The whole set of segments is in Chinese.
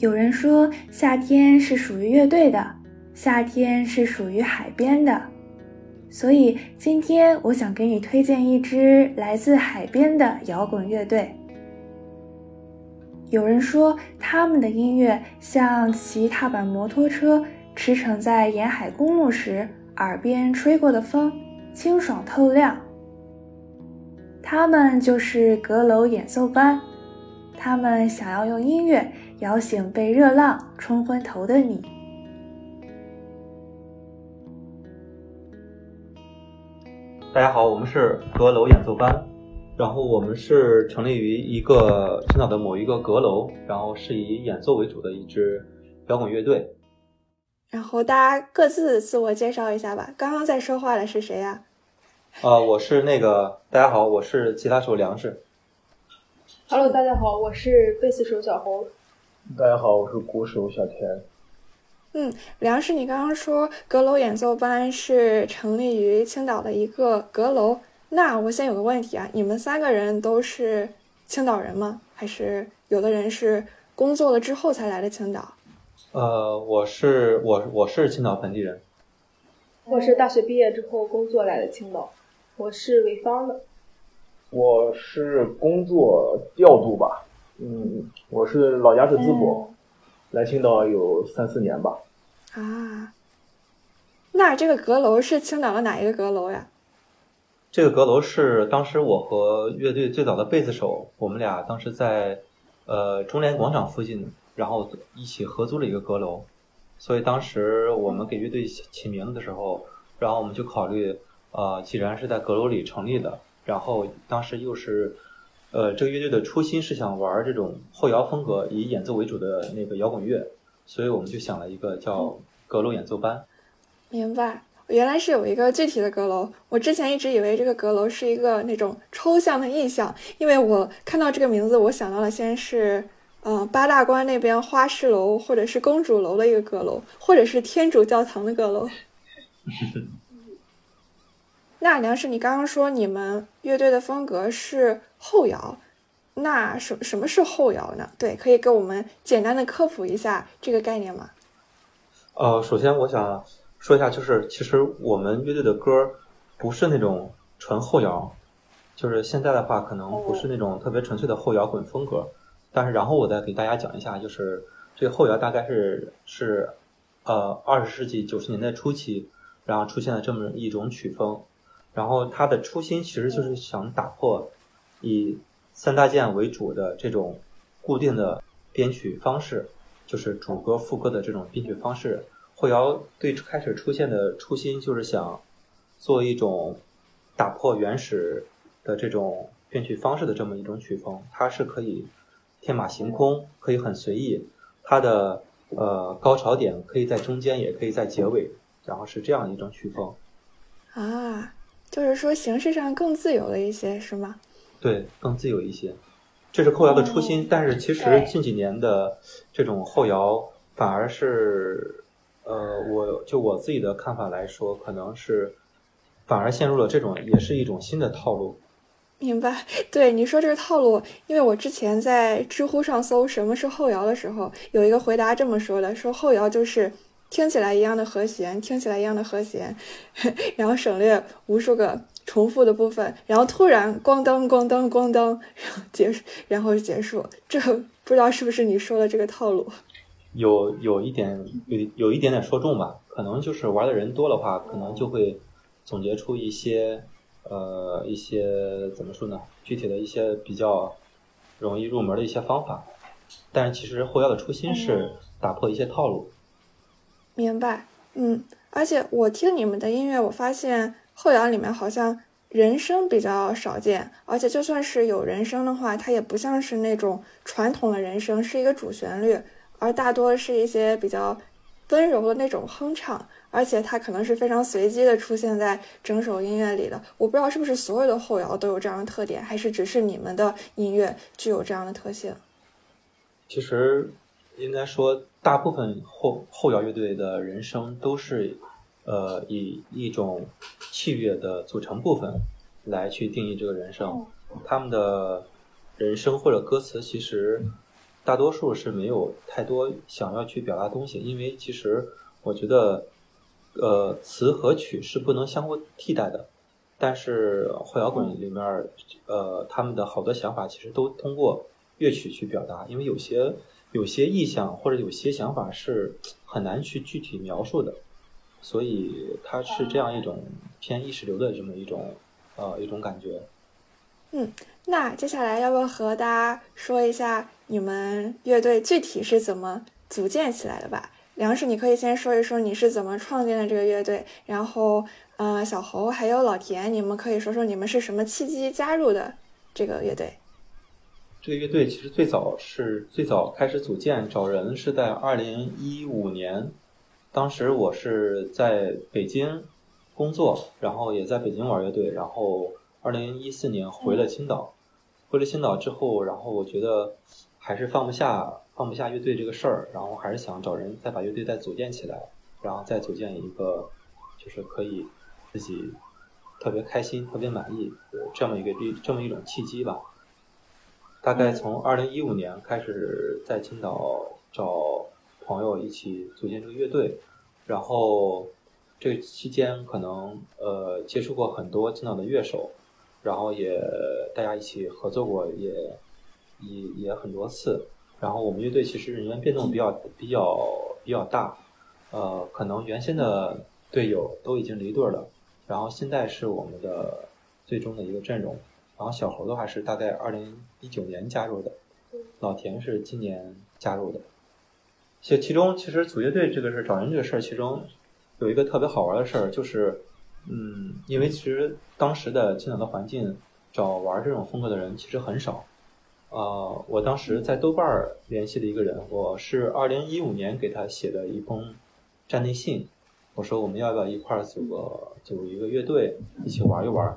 有人说夏天是属于乐队的，夏天是属于海边的，所以今天我想给你推荐一支来自海边的摇滚乐队。有人说他们的音乐像骑踏板摩托车驰骋在沿海公路时耳边吹过的风，清爽透亮。他们就是阁楼演奏班。他们想要用音乐摇醒被热浪冲昏头的你。大家好，我们是阁楼演奏班，然后我们是成立于一个青岛的某一个阁楼，然后是以演奏为主的一支摇滚乐队。然后大家各自自我介绍一下吧。刚刚在说话的是谁呀？啊，我是那个，大家好，我是吉他手梁氏。Hello，大家好，我是贝斯手小侯。大家好，我是鼓手小田。嗯，梁氏，你刚刚说阁楼演奏班是成立于青岛的一个阁楼，那我先有个问题啊，你们三个人都是青岛人吗？还是有的人是工作了之后才来的青岛？呃，我是我我是青岛本地人。我是大学毕业之后工作来的青岛，我是潍坊的。我是工作调度吧，嗯，我是老家是淄博，来青岛有三四年吧。啊，那这个阁楼是青岛的哪一个阁楼呀？这个阁楼是当时我和乐队最早的贝斯手，我们俩当时在呃中联广场附近，然后一起合租了一个阁楼，所以当时我们给乐队起名字的时候，然后我们就考虑，呃，既然是在阁楼里成立的。然后当时又是，呃，这个乐队的初心是想玩这种后摇风格，以演奏为主的那个摇滚乐，所以我们就想了一个叫“阁楼演奏班”。明白，原来是有一个具体的阁楼。我之前一直以为这个阁楼是一个那种抽象的意象，因为我看到这个名字，我想到了先是，呃，八大关那边花市楼或者是公主楼的一个阁楼，或者是天主教堂的阁楼。那梁师，你刚刚说你们乐队的风格是后摇，那什什么是后摇呢？对，可以给我们简单的科普一下这个概念吗？呃，首先我想说一下，就是其实我们乐队的歌不是那种纯后摇，就是现在的话可能不是那种特别纯粹的后摇滚风格。但是然后我再给大家讲一下，就是这个后摇大概是是呃二十世纪九十年代初期，然后出现了这么一种曲风。然后它的初心其实就是想打破以三大件为主的这种固定的编曲方式，就是主歌副歌的这种编曲方式。后摇最开始出现的初心就是想做一种打破原始的这种编曲方式的这么一种曲风，它是可以天马行空，可以很随意，它的呃高潮点可以在中间，也可以在结尾，然后是这样一种曲风啊。就是说，形式上更自由了一些，是吗？对，更自由一些，这是后摇的初心。但是其实近几年的这种后摇，反而是，呃，我就我自己的看法来说，可能是反而陷入了这种，也是一种新的套路。明白？对你说这个套路，因为我之前在知乎上搜什么是后摇的时候，有一个回答这么说的：说后摇就是。听起来一样的和弦，听起来一样的和弦，然后省略无数个重复的部分，然后突然咣当咣当咣当，然后结束，然后结束。这不知道是不是你说的这个套路？有有一点有有一点点说中吧？可能就是玩的人多的话，可能就会总结出一些呃一些怎么说呢？具体的一些比较容易入门的一些方法。但是其实后摇的初心是打破一些套路。明白，嗯，而且我听你们的音乐，我发现后摇里面好像人声比较少见，而且就算是有人声的话，它也不像是那种传统的人声，是一个主旋律，而大多是一些比较温柔的那种哼唱，而且它可能是非常随机的出现在整首音乐里的。我不知道是不是所有的后摇都有这样的特点，还是只是你们的音乐具有这样的特性？其实应该说。大部分后后摇乐队的人声都是呃以一种器乐的组成部分来去定义这个人声。他们的人声或者歌词其实大多数是没有太多想要去表达东西，因为其实我觉得，呃，词和曲是不能相互替代的。但是后摇滚里面，呃，他们的好多想法其实都通过乐曲去表达，因为有些有些意象或者有些想法是很难去具体描述的，所以它是这样一种偏意识流的这么一种呃一种感觉。嗯，那接下来要不要和大家说一下你们乐队具体是怎么组建起来的吧？梁氏，你可以先说一说你是怎么创建的这个乐队，然后。呃，小侯还有老田，你们可以说说你们是什么契机加入的这个乐队？这个乐队其实最早是最早开始组建找人是在二零一五年，当时我是在北京工作，然后也在北京玩乐队，然后二零一四年回了青岛，回了青岛之后，然后我觉得还是放不下放不下乐队这个事儿，然后还是想找人再把乐队再组建起来，然后再组建一个就是可以。自己特别开心、特别满意，这么一个这么一种契机吧。大概从二零一五年开始在青岛找朋友一起组建这个乐队，然后这期间可能呃接触过很多青岛的乐手，然后也大家一起合作过，也也也很多次。然后我们乐队其实人员变动比较比较比较大，呃，可能原先的队友都已经离队了。然后现在是我们的最终的一个阵容，然后小猴的话是大概二零一九年加入的，老田是今年加入的。其其中其实组乐队这个事找人这个事儿，其中有一个特别好玩的事儿，就是嗯，因为其实当时的青岛的环境找玩这种风格的人其实很少。呃，我当时在豆瓣联系了一个人，我是二零一五年给他写的一封站内信。我说我们要不要一块儿组个组一个乐队，一起玩一玩？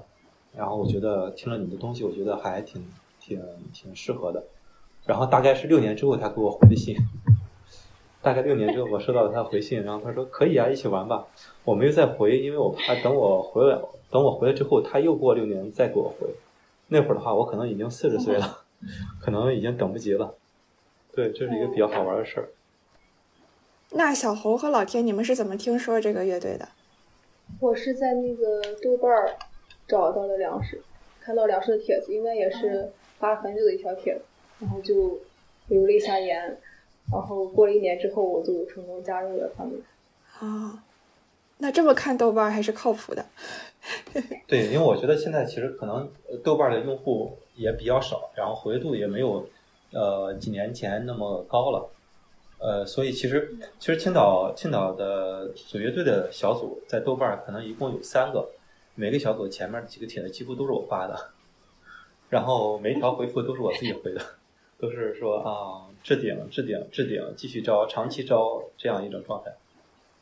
然后我觉得听了你的东西，我觉得还挺挺挺适合的。然后大概是六年之后他给我回的信，大概六年之后我收到了他回信，然后他说可以啊，一起玩吧。我没有再回，因为我怕等我回来，等我回来之后他又过六年再给我回。那会儿的话，我可能已经四十岁了，可能已经等不及了。对，这是一个比较好玩的事儿。那小侯和老天，你们是怎么听说这个乐队的？我是在那个豆瓣儿找到的粮食，看到粮食的帖子，应该也是发了很久的一条帖子，然后就留了一下言，然后过了一年之后，我就成功加入了他们。啊，那这么看豆瓣还是靠谱的。对，因为我觉得现在其实可能豆瓣的用户也比较少，然后活跃度也没有呃几年前那么高了。呃，所以其实其实青岛青岛的组乐队的小组在豆瓣可能一共有三个，每个小组前面几个帖子几乎都是我发的，然后每一条回复都是我自己回的，都是说啊置顶置顶置顶，继续招长期招这样一种状态，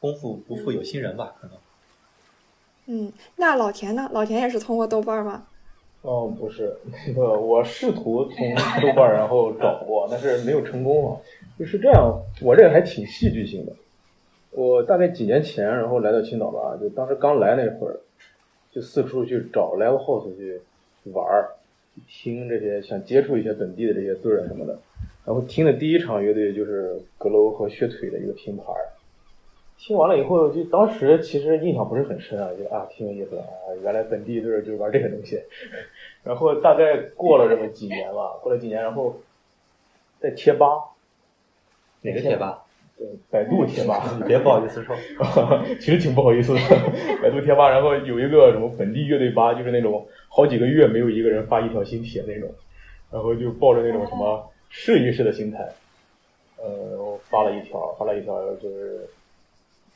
功夫不负有心人吧，可能。嗯，那老田呢？老田也是通过豆瓣吗？哦，不是，那个我试图从豆瓣然后找过，但是没有成功啊。就是这样，我这个还挺戏剧性的。我大概几年前，然后来到青岛吧，就当时刚来那会儿，就四处去找 live house 去玩儿，听这些，想接触一些本地的这些队儿什么的。然后听的第一场乐队就是阁楼和血腿的一个拼盘儿。听完了以后，就当时其实印象不是很深啊，就啊挺有意思啊，原来本地队就玩这些东西。然后大概过了这么几年吧，过了几年，然后在贴吧。哪个贴吧？对，百度贴吧。你 别不好意思说，其实挺不好意思的。百度贴吧，然后有一个什么本地乐队吧，就是那种好几个月没有一个人发一条新帖那种，然后就抱着那种什么试一试的心态，呃，发了一条，发了一条，就是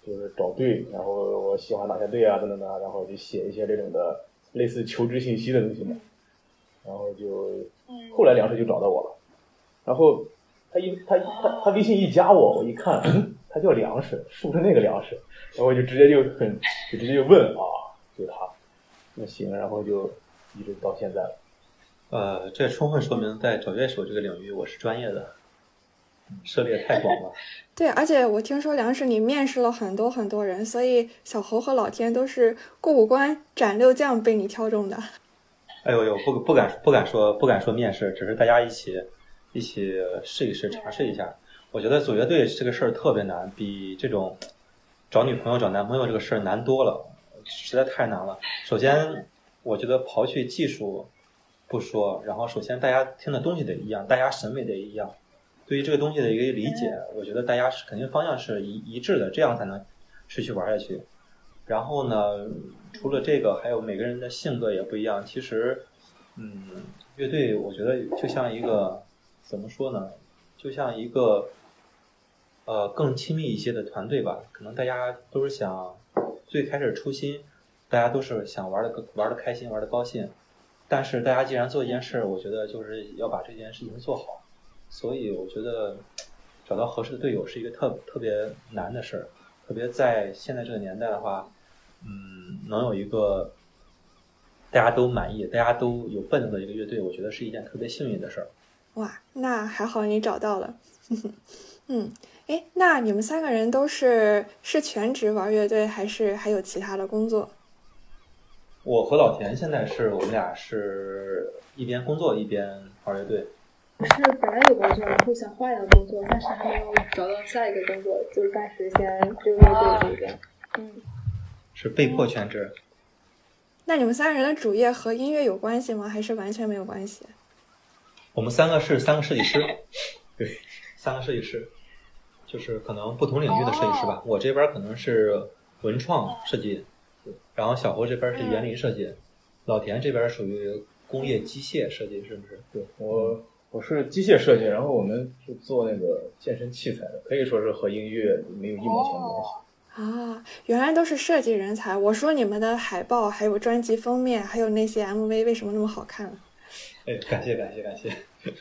就是找队，然后我喜欢哪些队啊，等等的，然后就写一些这种的类似求职信息的东西嘛，然后就后来粮食就找到我了，然后。他一他他他微信一加我，我一看，他叫粮食，是不是那个粮食？然后我就直接就很就直接就问啊，就他，那行，然后就一直到现在了。呃，这充分说明在找乐手这个领域，我是专业的。涉猎太广了。对，而且我听说粮食你面试了很多很多人，所以小侯和老天都是过五关斩六将被你挑中的。哎呦呦，不不敢不敢说不敢说面试，只是大家一起一起试一试尝试一下。我觉得组乐队这个事儿特别难，比这种找女朋友找男朋友这个事儿难多了，实在太难了。首先，我觉得刨去技术不说，然后首先大家听的东西得一样，大家审美得一样。对于这个东西的一个理解，我觉得大家是肯定方向是一一致的，这样才能持续玩下去。然后呢，除了这个，还有每个人的性格也不一样。其实，嗯，乐队我觉得就像一个怎么说呢？就像一个呃更亲密一些的团队吧。可能大家都是想最开始初心，大家都是想玩的玩的开心，玩的高兴。但是大家既然做一件事，我觉得就是要把这件事情做好。所以我觉得找到合适的队友是一个特特别难的事儿，特别在现在这个年代的话，嗯，能有一个大家都满意、大家都有奔头的一个乐队，我觉得是一件特别幸运的事儿。哇，那还好你找到了。嗯，哎，那你们三个人都是是全职玩乐队，还是还有其他的工作？我和老田现在是我们俩是一边工作一边玩乐队。是本来有工作，然后想换一个工作，但是还没有找到下一个工作，就暂时先就乐队这边。嗯，是被迫全职。那你们三个人的主业和音乐有关系吗？还是完全没有关系？我们三个是三个设计师，对，三个设计师，就是可能不同领域的设计师吧。我这边可能是文创设计，然后小侯这边是园林设计，老田这边属于工业机械设计，是不是？对我。我是机械设计，然后我们是做那个健身器材的，可以说是和音乐没有一毛钱关系。啊，原来都是设计人才。我说你们的海报、还有专辑封面、还有那些 MV 为什么那么好看？哎，感谢感谢感谢。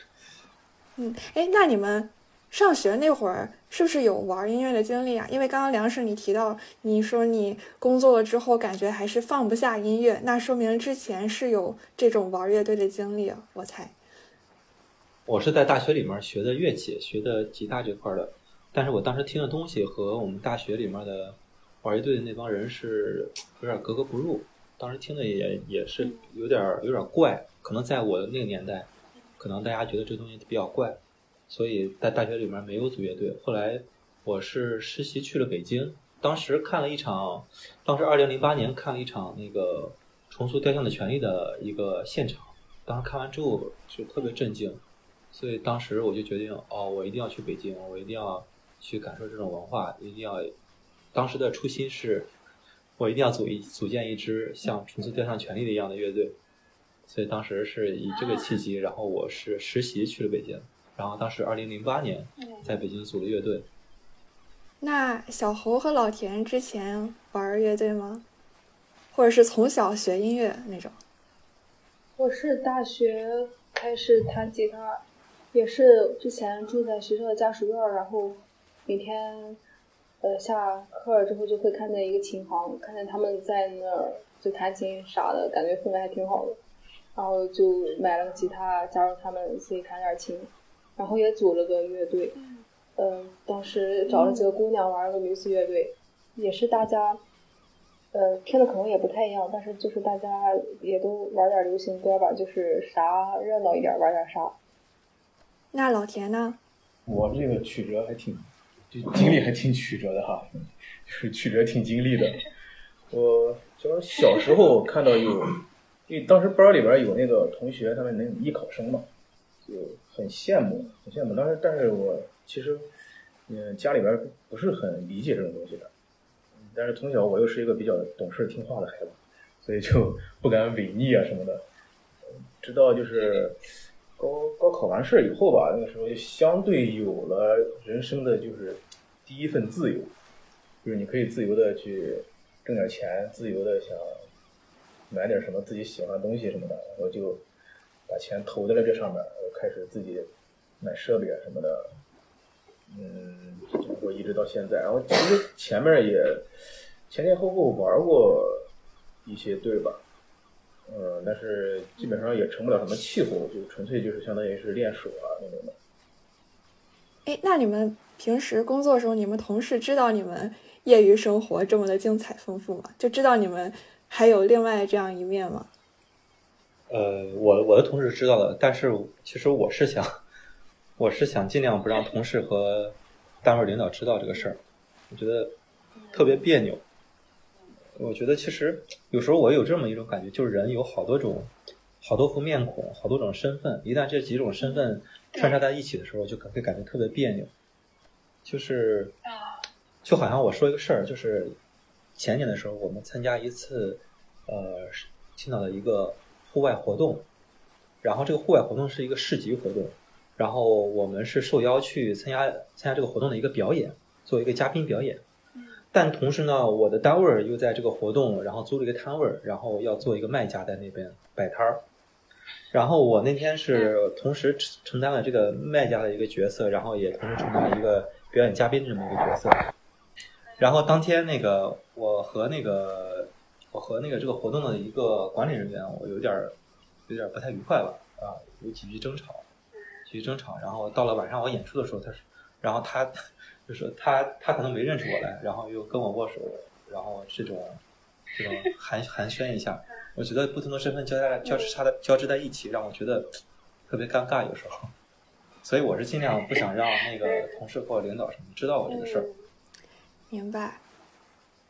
嗯，哎，那你们上学那会儿是不是有玩音乐的经历啊？因为刚刚梁氏你提到，你说你工作了之后感觉还是放不下音乐，那说明之前是有这种玩乐队的经历啊，我猜。我是在大学里面学的乐器，学的吉他这块的，但是我当时听的东西和我们大学里面的玩乐队的那帮人是有点格格不入，当时听的也也是有点有点怪，可能在我的那个年代，可能大家觉得这东西比较怪，所以在大学里面没有组乐队。后来我是实习去了北京，当时看了一场，当时二零零八年看了一场那个重塑雕像的权利的一个现场，当时看完之后就特别震惊。所以当时我就决定，哦，我一定要去北京，我一定要去感受这种文化，一定要。当时的初心是，我一定要组一组建一支像重塑雕像权利的一样的乐队。所以当时是以这个契机，然后我是实习去了北京，然后当时二零零八年在北京组了乐队。那小侯和老田之前玩乐队吗？或者是从小学音乐那种？我是大学开始弹吉他。也是之前住在学校的家属院，然后每天呃下课之后就会看见一个琴行，看见他们在那儿就弹琴啥的，感觉氛围还挺好的，然后就买了个吉他加入他们自己弹点琴，然后也组了个乐队，嗯，当时找了几个姑娘玩了个女子乐队，也是大家呃听的可能也不太一样，但是就是大家也都玩点流行歌吧，就是啥热闹一点玩点啥。那老田呢？我这个曲折还挺，就经历还挺曲折的哈，就是曲折挺经历的。我就小时候看到有，因为当时班里边有那个同学，他们那种艺考生嘛，就很羡慕，很羡慕。当时，但是我其实，嗯，家里边不是很理解这种东西的。但是从小我又是一个比较懂事听话的孩子，所以就不敢违逆啊什么的。直到就是。高高考完事以后吧，那个时候就相对有了人生的就是第一份自由，就是你可以自由的去挣点钱，自由的想买点什么自己喜欢的东西什么的，然后就把钱投在了这上面，我开始自己买设备啊什么的，嗯，我一直到现在，然后其实前面也前前后后玩过一些队吧。嗯，但是基本上也成不了什么气候，就纯粹就是相当于是练手啊那种的。哎，那你们平时工作的时候，你们同事知道你们业余生活这么的精彩丰富吗？就知道你们还有另外这样一面吗？呃，我我的同事知道的，但是其实我是想，我是想尽量不让同事和单位领导知道这个事儿，我觉得特别别扭。我觉得其实有时候我有这么一种感觉，就是人有好多种、好多副面孔、好多种身份，一旦这几种身份穿插在一起的时候，就可会感觉特别别扭。就是，就好像我说一个事儿，就是前年的时候，我们参加一次呃青岛的一个户外活动，然后这个户外活动是一个市集活动，然后我们是受邀去参加参加这个活动的一个表演，作为一个嘉宾表演。但同时呢，我的单位儿又在这个活动，然后租了一个摊位儿，然后要做一个卖家在那边摆摊儿。然后我那天是同时承承担了这个卖家的一个角色，然后也同时承担了一个表演嘉宾这么一个角色。然后当天那个我和那个我和那个这个活动的一个管理人员，我有点儿有点儿不太愉快吧，啊，有几句争吵，几句争吵。然后到了晚上我演出的时候，他说，然后他就是他他可能没认出我来，然后又跟我握手，然后这种这种寒寒暄一下，我觉得不同的身份交在交织插在交织在一起，让我觉得特别尴尬，有时候。所以我是尽量不想让那个同事或者领导什么知道我这个事儿。明白。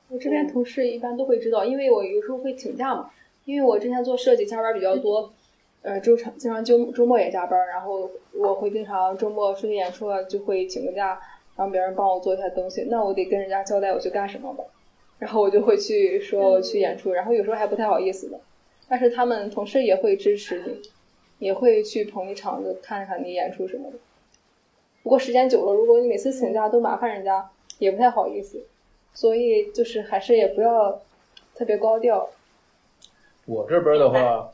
我这边同事一般都会知道，因为我有时候会请假嘛，因为我之前做设计加班比较多，呃，周常经常周周末也加班，然后我会经常周末出去演出了就会请个假，让别人帮我做一下东西，那我得跟人家交代我去干什么吧，然后我就会去说我去演出，然后有时候还不太好意思的，但是他们同事也会支持你，也会去捧你场子，看看你演出什么的。不过时间久了，如果你每次请假都麻烦人家，也不太好意思。所以就是还是也不要特别高调。我这边的话，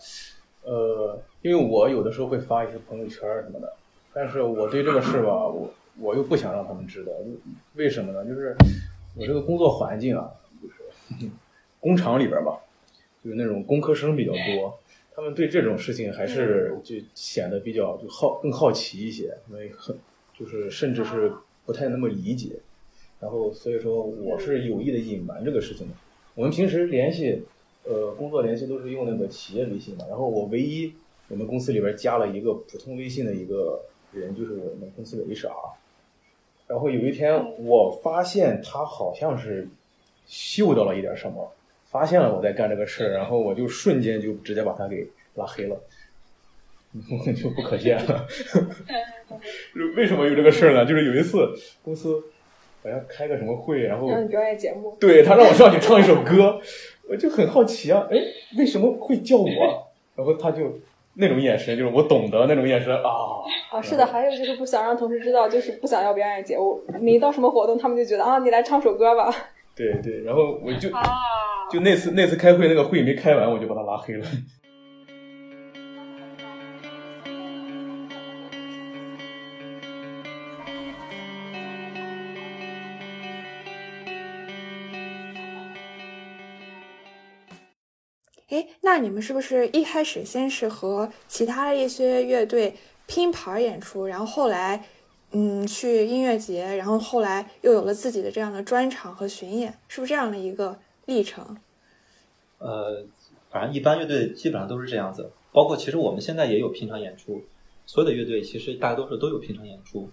呃，因为我有的时候会发一些朋友圈什么的，但是我对这个事吧，我我又不想让他们知道，为什么呢？就是我这个工作环境啊，就是 工厂里边吧，就是那种工科生比较多，他们对这种事情还是就显得比较就好更好奇一些，因为很就是甚至是不太那么理解。然后所以说我是有意的隐瞒这个事情的。我们平时联系，呃，工作联系都是用那个企业微信嘛。然后我唯一我们公司里边加了一个普通微信的一个人，就是我们公司的 HR。然后有一天我发现他好像是嗅到了一点什么，发现了我在干这个事儿，然后我就瞬间就直接把他给拉黑了，就不可见了。为什么有这个事儿呢？就是有一次公司。好像开个什么会，然后让你表演节目，对他让我上去唱一首歌，我就很好奇啊，哎，为什么会叫我？然后他就那种眼神，就是我懂得那种眼神啊。啊，是的，还有就是不想让同事知道，就是不想要表演节目。你一到什么活动，他们就觉得啊，你来唱首歌吧。对对，然后我就就那次那次开会那个会没开完，我就把他拉黑了。那你们是不是一开始先是和其他的一些乐队拼盘演出，然后后来，嗯，去音乐节，然后后来又有了自己的这样的专场和巡演，是不是这样的一个历程？呃，反正一般乐队基本上都是这样子，包括其实我们现在也有拼场演出，所有的乐队其实大多数都有拼场演出。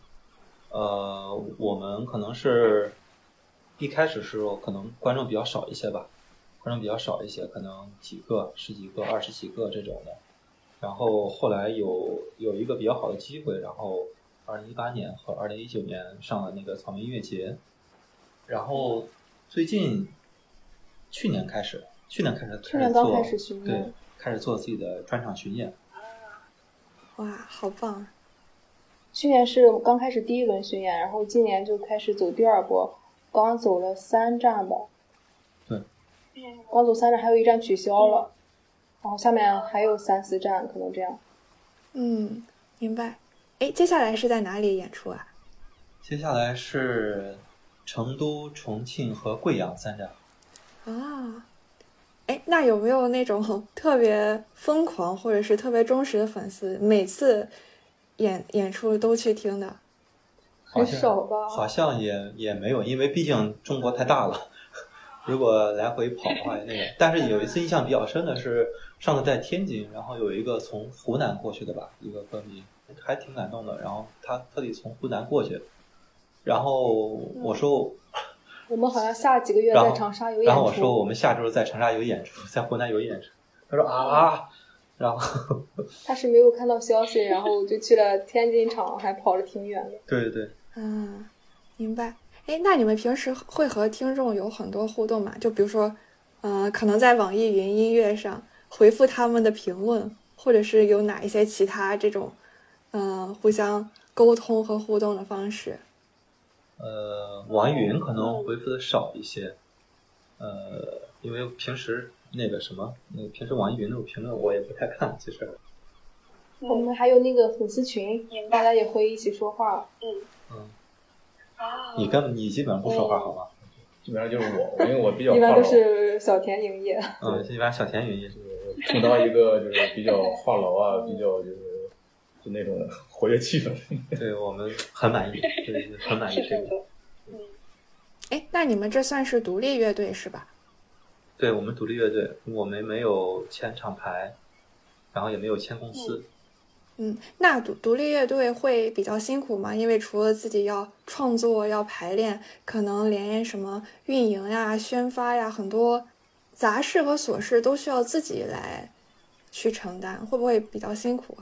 呃，我们可能是一开始时候可能观众比较少一些吧。观众比较少一些，可能几个、十几个、二十几个这种的。然后后来有有一个比较好的机会，然后二零一八年和二零一九年上了那个草莓音乐节。然后最近去年开始，去年开始去年刚开始巡对，开始做自己的专场巡演。哇，好棒！去年是刚开始第一轮巡演，然后今年就开始走第二波，刚走了三站吧。刚走三站，还有一站取消了，然后下面还有三四站，可能这样。嗯，明白。哎，接下来是在哪里演出啊？接下来是成都、重庆和贵阳三站。啊，哎，那有没有那种 特别疯狂或者是特别忠实的粉丝，每次演演出都去听的？很少吧？好像也也没有，因为毕竟中国太大了。如果来回跑的话，那个，但是有一次印象比较深的是，上次在天津，然后有一个从湖南过去的吧，一个歌迷，还挺感动的。然后他特地从湖南过去，然后我说，我们好像下几个月在长沙有演出。然后我说我们下周在长沙有演出，在湖南有演出。他说啊，然后他是没有看到消息，然后就去了天津场，还跑了挺远的。对对对，嗯，明白。哎，那你们平时会和听众有很多互动吗？就比如说，嗯，可能在网易云音乐上回复他们的评论，或者是有哪一些其他这种，嗯，互相沟通和互动的方式？呃，网易云可能回复的少一些，呃，因为平时那个什么，那个平时网易云那种评论我也不太看，其实。我们还有那个粉丝群，大家也会一起说话。嗯。嗯。你根本你基本上不说话好吗？基本上就是我，因为我比较一般都是小田营业。嗯，一般小田营业充当一个就是比较话痨啊，比较就是就那种活跃气氛。对我们很满意，对，很满意这个。嗯。哎，那你们这算是独立乐队是吧？对我们独立乐队，我们没有签厂牌，然后也没有签公司。嗯，那独独立乐队会比较辛苦吗？因为除了自己要创作、要排练，可能连什么运营呀、宣发呀，很多杂事和琐事都需要自己来去承担，会不会比较辛苦？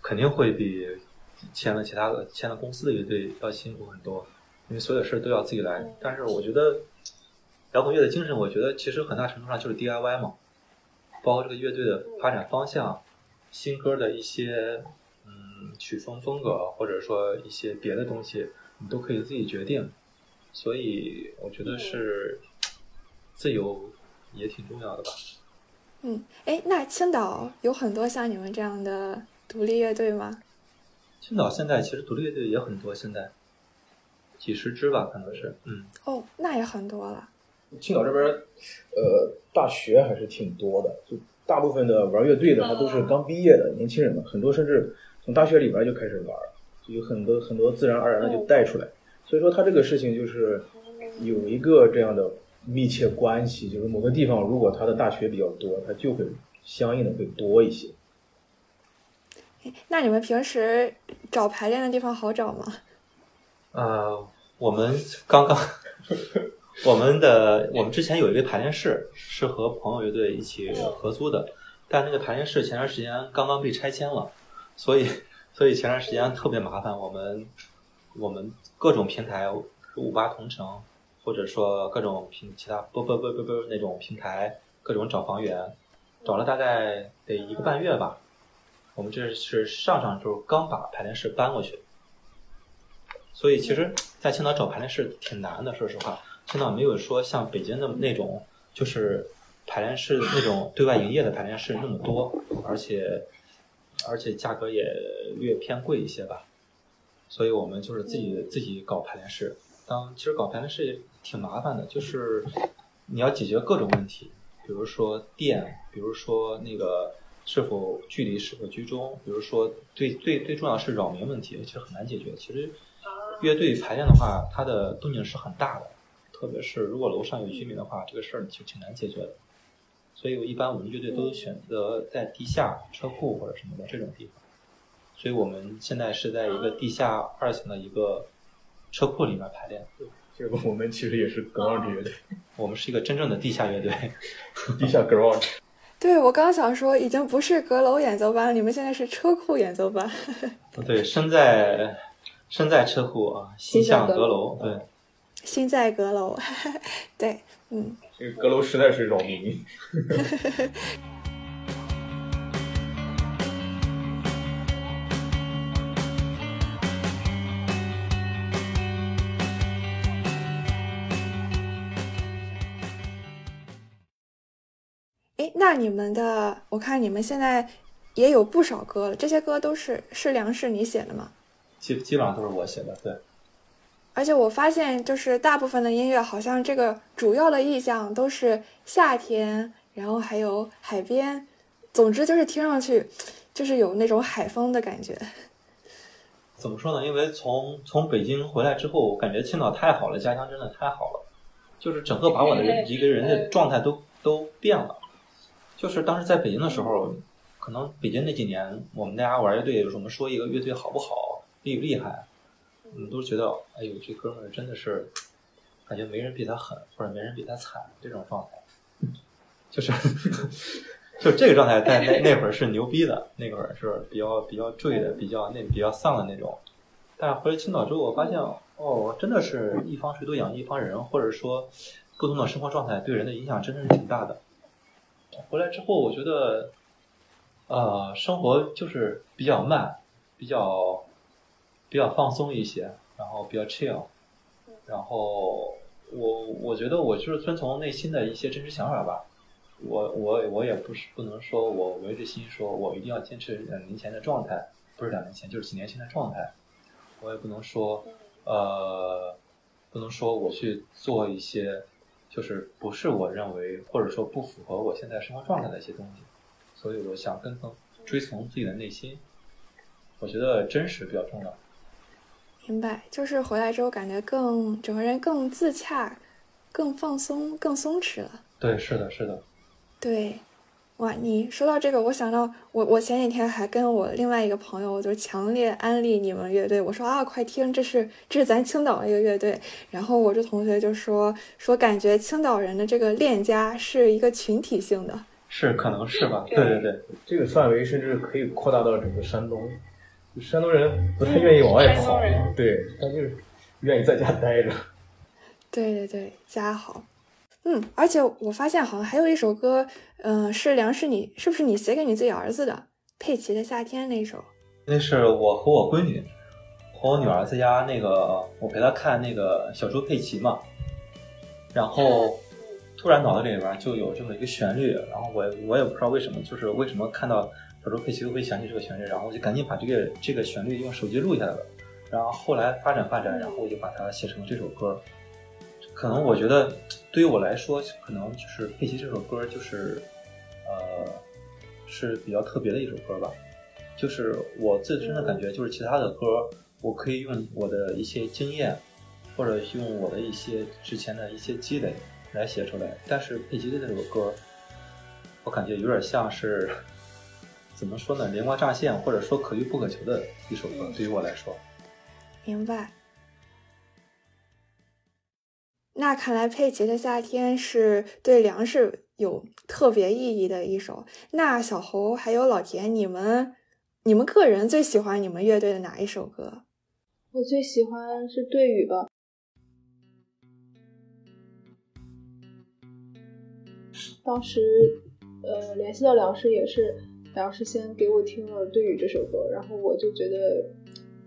肯定会比签了其他的签了公司的乐队要辛苦很多，因为所有事都要自己来。但是我觉得摇滚乐的精神，我觉得其实很大程度上就是 DIY 嘛，包括这个乐队的发展方向、新歌的一些。曲风风格，或者说一些别的东西，你都可以自己决定。所以我觉得是自由也挺重要的吧。嗯，哎，那青岛有很多像你们这样的独立乐队吗？青岛现在其实独立乐队也很多，现在几十支吧，可能是。嗯。哦，那也很多了。青岛这边，呃，大学还是挺多的，就大部分的玩乐队的，他都是刚毕业的年轻人嘛，很多甚至。从大学里边就开始玩，就有很多很多自然而然的就带出来，所以说他这个事情就是有一个这样的密切关系，就是某个地方如果他的大学比较多，他就会相应的会多一些。那你们平时找排练的地方好找吗？呃，我们刚刚我们的我们之前有一个排练室是和朋友乐队一起合租的，但那个排练室前段时间刚刚被拆迁了。所以，所以前段时间特别麻烦，我们我们各种平台，五八同城，或者说各种平其他不不不不不那种平台，各种找房源，找了大概得一个半月吧。我们这是上上周刚把排练室搬过去，所以其实，在青岛找排练室挺难的。说实话，青岛没有说像北京的那种，就是排练室那种对外营业的排练室那么多，而且。而且价格也略偏贵一些吧，所以我们就是自己自己搞排练室。当其实搞排练室也挺麻烦的，就是你要解决各种问题，比如说电，比如说那个是否距离是否居中，比如说最最最重要是扰民问题，其实很难解决。其实乐队排练的话，它的动静是很大的，特别是如果楼上有居民的话，这个事儿就挺难解决的。所以，我一般我们乐队都选择在地下车库或者什么的这种地方。所以我们现在是在一个地下二层的一个车库里面排练。这个我们其实也是 garage 乐队，我们是一个真正的地下乐队，地下 garage。对，我刚想说，已经不是阁楼演奏班，你们现在是车库演奏班。对，身在身在车库啊，心向阁楼。对，心在阁楼。对，嗯。这个阁楼实在是扰民。哎，那你们的，我看你们现在也有不少歌了，这些歌都是是梁氏你写的吗？基基本上都是我写的，对。而且我发现，就是大部分的音乐好像这个主要的意象都是夏天，然后还有海边，总之就是听上去就是有那种海风的感觉。怎么说呢？因为从从北京回来之后，我感觉青岛太好了，家乡真的太好了，就是整个把我的一个人的状态都都变了。就是当时在北京的时候，可能北京那几年，我们大家玩乐队，我们说一个乐队好不好，厉不厉害，我们都觉得，哎呦，这哥们儿真的是，感觉没人比他狠，或者没人比他惨这种状态，就是。就这个状态，在那那会儿是牛逼的，那会儿是比较比较坠的，比较那比较丧的那种。但是回来青岛之后，我发现哦，真的是一方水土养一方人，或者说不同的生活状态对人的影响真的是挺大的。回来之后，我觉得，呃，生活就是比较慢，比较比较放松一些，然后比较 chill。然后我我觉得我就是遵从内心的一些真实想法吧。我我我也不是不能说我违着心说，我一定要坚持两年前的状态，不是两年前，就是几年前的状态。我也不能说，呃，不能说我去做一些，就是不是我认为或者说不符合我现在生活状态的一些东西。所以我想跟从追从自己的内心，我觉得真实比较重要。明白，就是回来之后感觉更整个人更自洽，更放松，更松弛了。对，是的，是的。对，哇！你说到这个，我想到我我前几天还跟我另外一个朋友就强烈安利你们乐队，我说啊，快听，这是这是咱青岛的一个乐队。然后我这同学就说说感觉青岛人的这个恋家是一个群体性的，是可能是吧？对对对，这个范围甚至可以扩大到整个山东，山东人不太愿意往外跑，对，他就是愿意在家待着。对对对，家好。嗯，而且我发现好像还有一首歌，嗯，是梁是你是不是你写给你自己儿子的？佩奇的夏天那首。那是我和我闺女和我女儿在家那个，我陪她看那个小猪佩奇嘛，然后突然脑子里边就有这么一个旋律，然后我我也不知道为什么，就是为什么看到小猪佩奇都会想起这个旋律，然后我就赶紧把这个这个旋律用手机录下来了，然后后来发展发展，然后我就把它写成这首歌。可能我觉得，对于我来说，可能就是佩奇这首歌，就是，呃，是比较特别的一首歌吧。就是我自身的感觉，就是其他的歌，我可以用我的一些经验，或者用我的一些之前的一些积累来写出来。但是佩奇的这首歌，我感觉有点像是，怎么说呢？灵光乍现，或者说可遇不可求的一首歌，对于我来说。明白。那看来佩奇的夏天是对粮食有特别意义的一首。那小侯还有老田，你们你们个人最喜欢你们乐队的哪一首歌？我最喜欢是对雨吧。当时呃联系到粮食也是粮食先给我听了对雨这首歌，然后我就觉得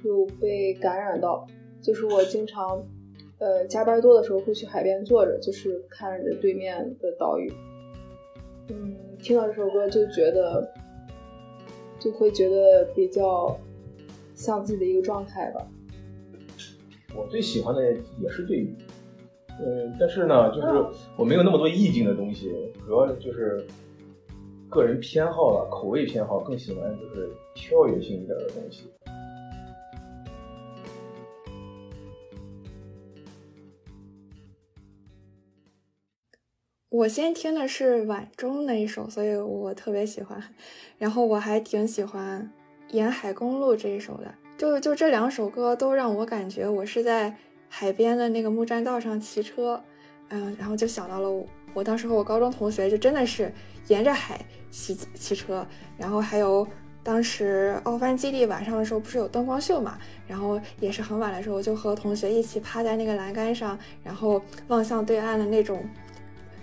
有被感染到，就是我经常。呃，加班多的时候会去海边坐着，就是看着对面的岛屿。嗯，听到这首歌就觉得，就会觉得比较像自己的一个状态吧。我最喜欢的也是对语，嗯，但是呢，就是我没有那么多意境的东西，主要就是个人偏好了，口味偏好，更喜欢就是跳跃性一点的东西。我先听的是晚钟那一首，所以我特别喜欢。然后我还挺喜欢《沿海公路》这一首的，就就这两首歌都让我感觉我是在海边的那个木栈道上骑车，嗯，然后就想到了我当时和我高中同学就真的是沿着海骑骑车，然后还有当时奥帆基地晚上的时候不是有灯光秀嘛，然后也是很晚的时候就和同学一起趴在那个栏杆上，然后望向对岸的那种。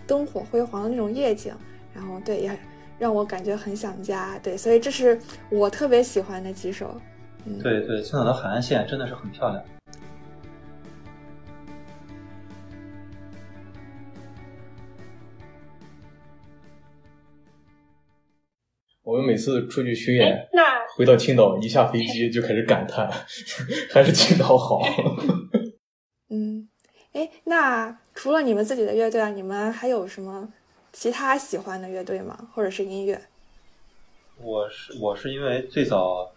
灯火辉煌的那种夜景，然后对也让我感觉很想家，对，所以这是我特别喜欢的几首。嗯，对对，青岛的海岸线真的是很漂亮。我们每次出去巡演，那回到青岛一下飞机就开始感叹，还是青岛好。嗯，哎，那。除了你们自己的乐队啊，你们还有什么其他喜欢的乐队吗？或者是音乐？我是我是因为最早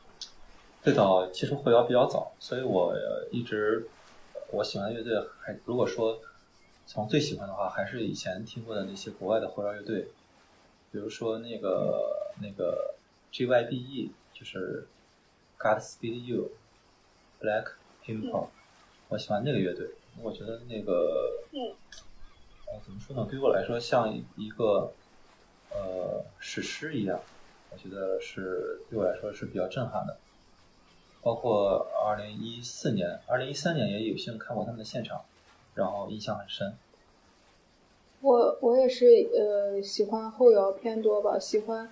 最早接触后摇比较早，所以我一直我喜欢乐队还如果说从最喜欢的话，还是以前听过的那些国外的后摇乐队，比如说那个那个 GYBE，就是 Godspeed You、Black Pimple，我喜欢那个乐队，我觉得那个呃怎么说呢？对于我来说像一个呃史诗一样，我觉得是对我来说是比较震撼的。包括二零一四年、二零一三年也有幸看过他们的现场，然后印象很深。我我也是呃喜欢后摇偏多吧，喜欢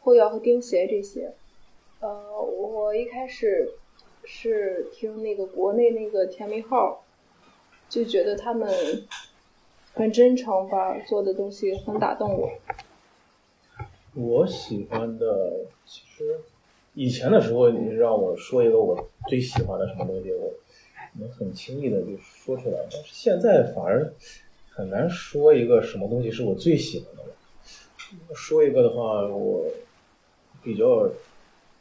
后摇和钉鞋这些。呃，我一开始是听那个国内那个甜蜜号，就觉得他们很真诚吧，做的东西很打动我。我喜欢的其实以前的时候，你让我说一个我最喜欢的什么东西，我能很轻易的就说出来。但是现在反而很难说一个什么东西是我最喜欢的吧。说一个的话，我比较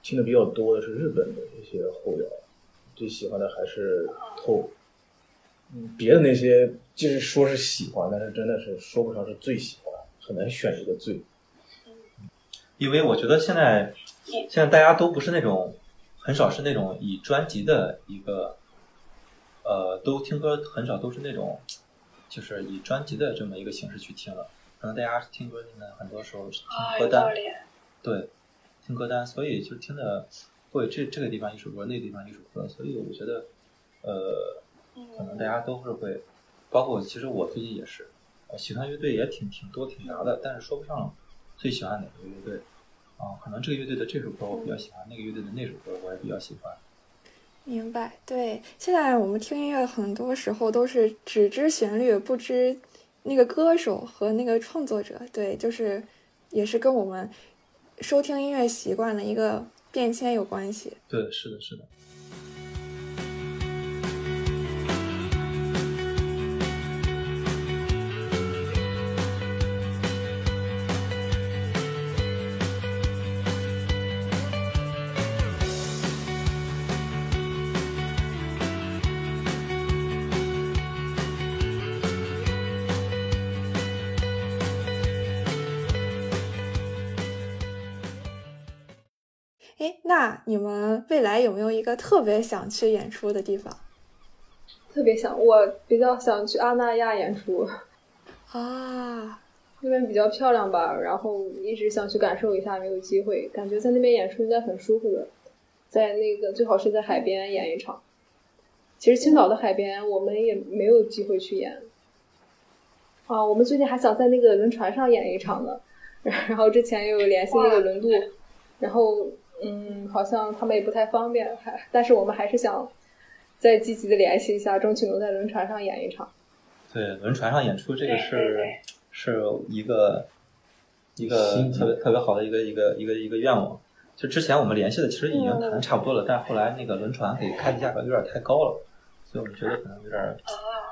听的比较多的是日本的一些后摇，最喜欢的还是透。嗯，别的那些就是说是喜欢，但是真的是说不上是最喜欢，很难选一个最。因为我觉得现在现在大家都不是那种很少是那种以专辑的一个呃都听歌很少都是那种就是以专辑的这么一个形式去听了，可能大家听歌现在很多时候是听歌单，对，听歌单，所以就听的会这这个地方一首歌，那个地方一首歌，所以我觉得呃可能大家都是会，包括其实我最近也是，呃喜欢乐队也挺挺多挺杂的，但是说不上。最喜欢哪个乐队？啊，可能这个乐队的这首歌我比较喜欢，那个乐队的那首歌我也比较喜欢。明白，对。现在我们听音乐很多时候都是只知旋律，不知那个歌手和那个创作者。对，就是也是跟我们收听音乐习惯的一个变迁有关系。对，是的，是的。那你们未来有没有一个特别想去演出的地方？特别想，我比较想去阿那亚演出。啊，那边比较漂亮吧，然后一直想去感受一下，没有机会。感觉在那边演出应该很舒服的，在那个最好是在海边演一场。其实青岛的海边我们也没有机会去演。啊，我们最近还想在那个轮船上演一场呢，然后之前又联系那个轮渡，然后。嗯，好像他们也不太方便，还但是我们还是想再积极的联系一下，争取能在轮船上演一场。对，轮船上演出这个是是一个一个特别特别好的一个一个一个一个愿望。就之前我们联系的其实已经谈差不多了，但后来那个轮船给开的价格有点太高了，所以我们觉得可能有点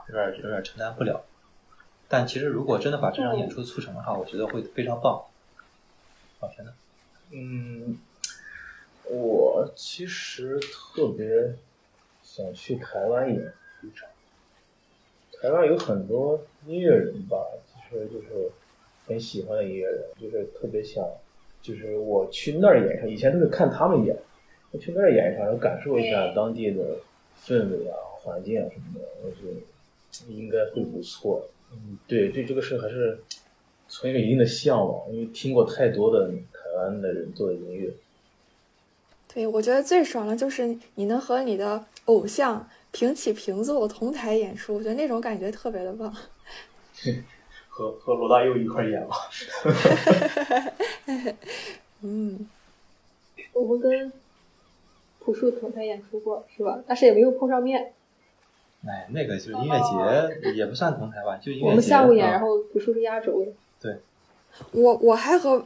有点有点承担不了。但其实如果真的把这场演出促成的话，我觉得会非常棒。老田呢？嗯。我其实特别想去台湾演一场。台湾有很多音乐人吧，其实就是很喜欢的音乐人，就是特别想，就是我去那儿演一场。以前都是看他们演，我去那儿演一场，然后感受一下当地的氛围啊、环境啊什么的，我觉得应该会不错。嗯，对，对这个事还是存有一定的向往，因为听过太多的台湾的人做的音乐。对，我觉得最爽的就是你能和你的偶像平起平坐同台演出，我觉得那种感觉特别的棒。和和罗大佑一块演了。嗯，我们跟朴树同台演出过，是吧？但是也没有碰上面。哎，那个就是音乐节，也不算同台吧，就音乐节。我们下午演，然后朴树是压轴的。对。我我还和。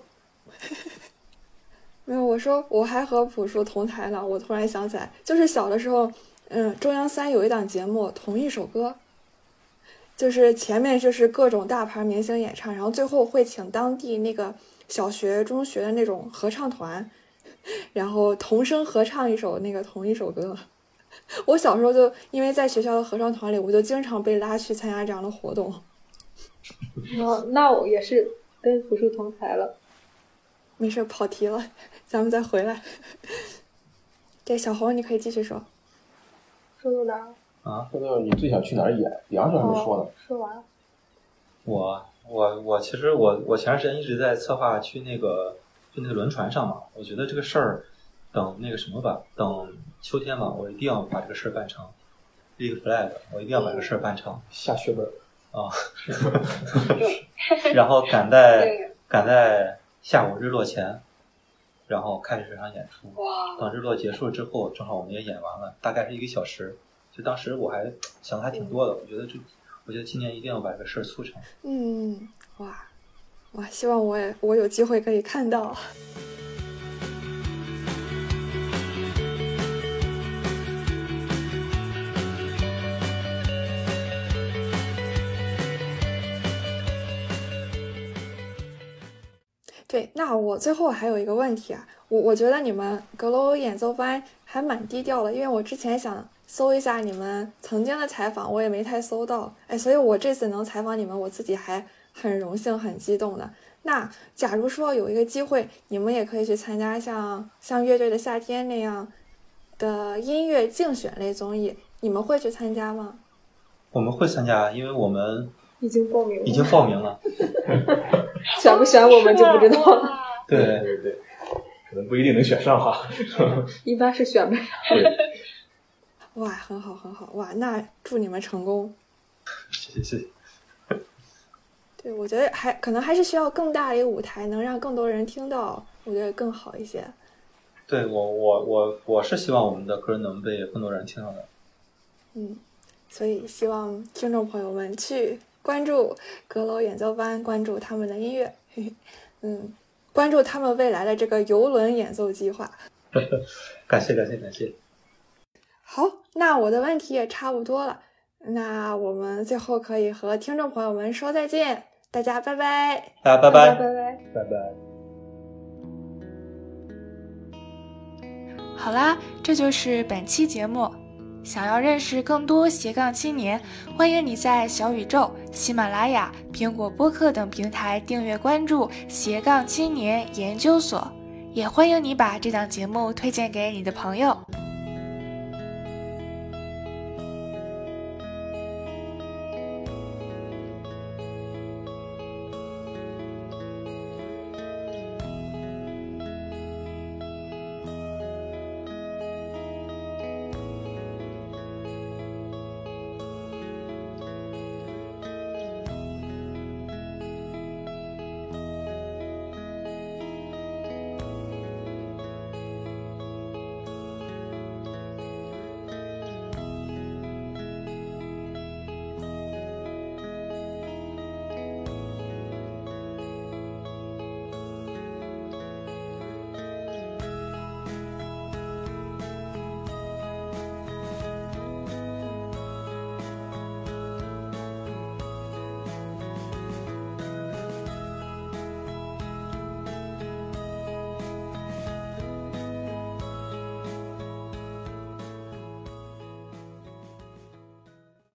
没有，我说我还和朴树同台呢。我突然想起来，就是小的时候，嗯，中央三有一档节目《同一首歌》，就是前面就是各种大牌明星演唱，然后最后会请当地那个小学、中学的那种合唱团，然后同声合唱一首那个同一首歌。我小时候就因为在学校的合唱团里，我就经常被拉去参加这样的活动。哦，那我也是跟朴树同台了。没事，跑题了，咱们再回来。对，小红，你可以继续说。说到哪儿？啊，说到你最想去哪儿演，梁上还没说呢。说完了。我我我其实我我前段时间一直在策划去那个就那个轮船上嘛，我觉得这个事儿等那个什么吧，等秋天吧，我一定要把这个事儿办成，立个 flag，我一定要把这个事儿办成下血本。啊，然后赶在赶在下午日落前，然后开始这场演出。哇！等日落结束之后，正好我们也演完了，大概是一个小时。就当时我还想的还挺多的，我觉得这，我觉得今年一定要把这个事儿促成。嗯，哇，哇，希望我也我有机会可以看到。对，那我最后还有一个问题啊，我我觉得你们阁楼演奏班还蛮低调的，因为我之前想搜一下你们曾经的采访，我也没太搜到，哎，所以我这次能采访你们，我自己还很荣幸、很激动的。那假如说有一个机会，你们也可以去参加像像乐队的夏天那样的音乐竞选类综艺，你们会去参加吗？我们会参加，因为我们已经报名了。已经报名了。选不选我们就不知道了。对对对，可能不一定能选上哈。一般是选不上。哇，很好很好哇！那祝你们成功。谢谢谢谢。对，我觉得还可能还是需要更大的一个舞台，能让更多人听到，我觉得更好一些。对我我我我是希望我们的歌能被更多人听到的。嗯，所以希望听众朋友们去关注阁楼演奏班，关注他们的音乐，嗯，关注他们未来的这个游轮演奏计划。感谢感谢感谢。好，那我的问题也差不多了，那我们最后可以和听众朋友们说再见，大家拜拜，大家拜拜拜拜拜。好啦，这就是本期节目。想要认识更多斜杠青年，欢迎你在小宇宙、喜马拉雅、苹果播客等平台订阅关注斜杠青年研究所，也欢迎你把这档节目推荐给你的朋友。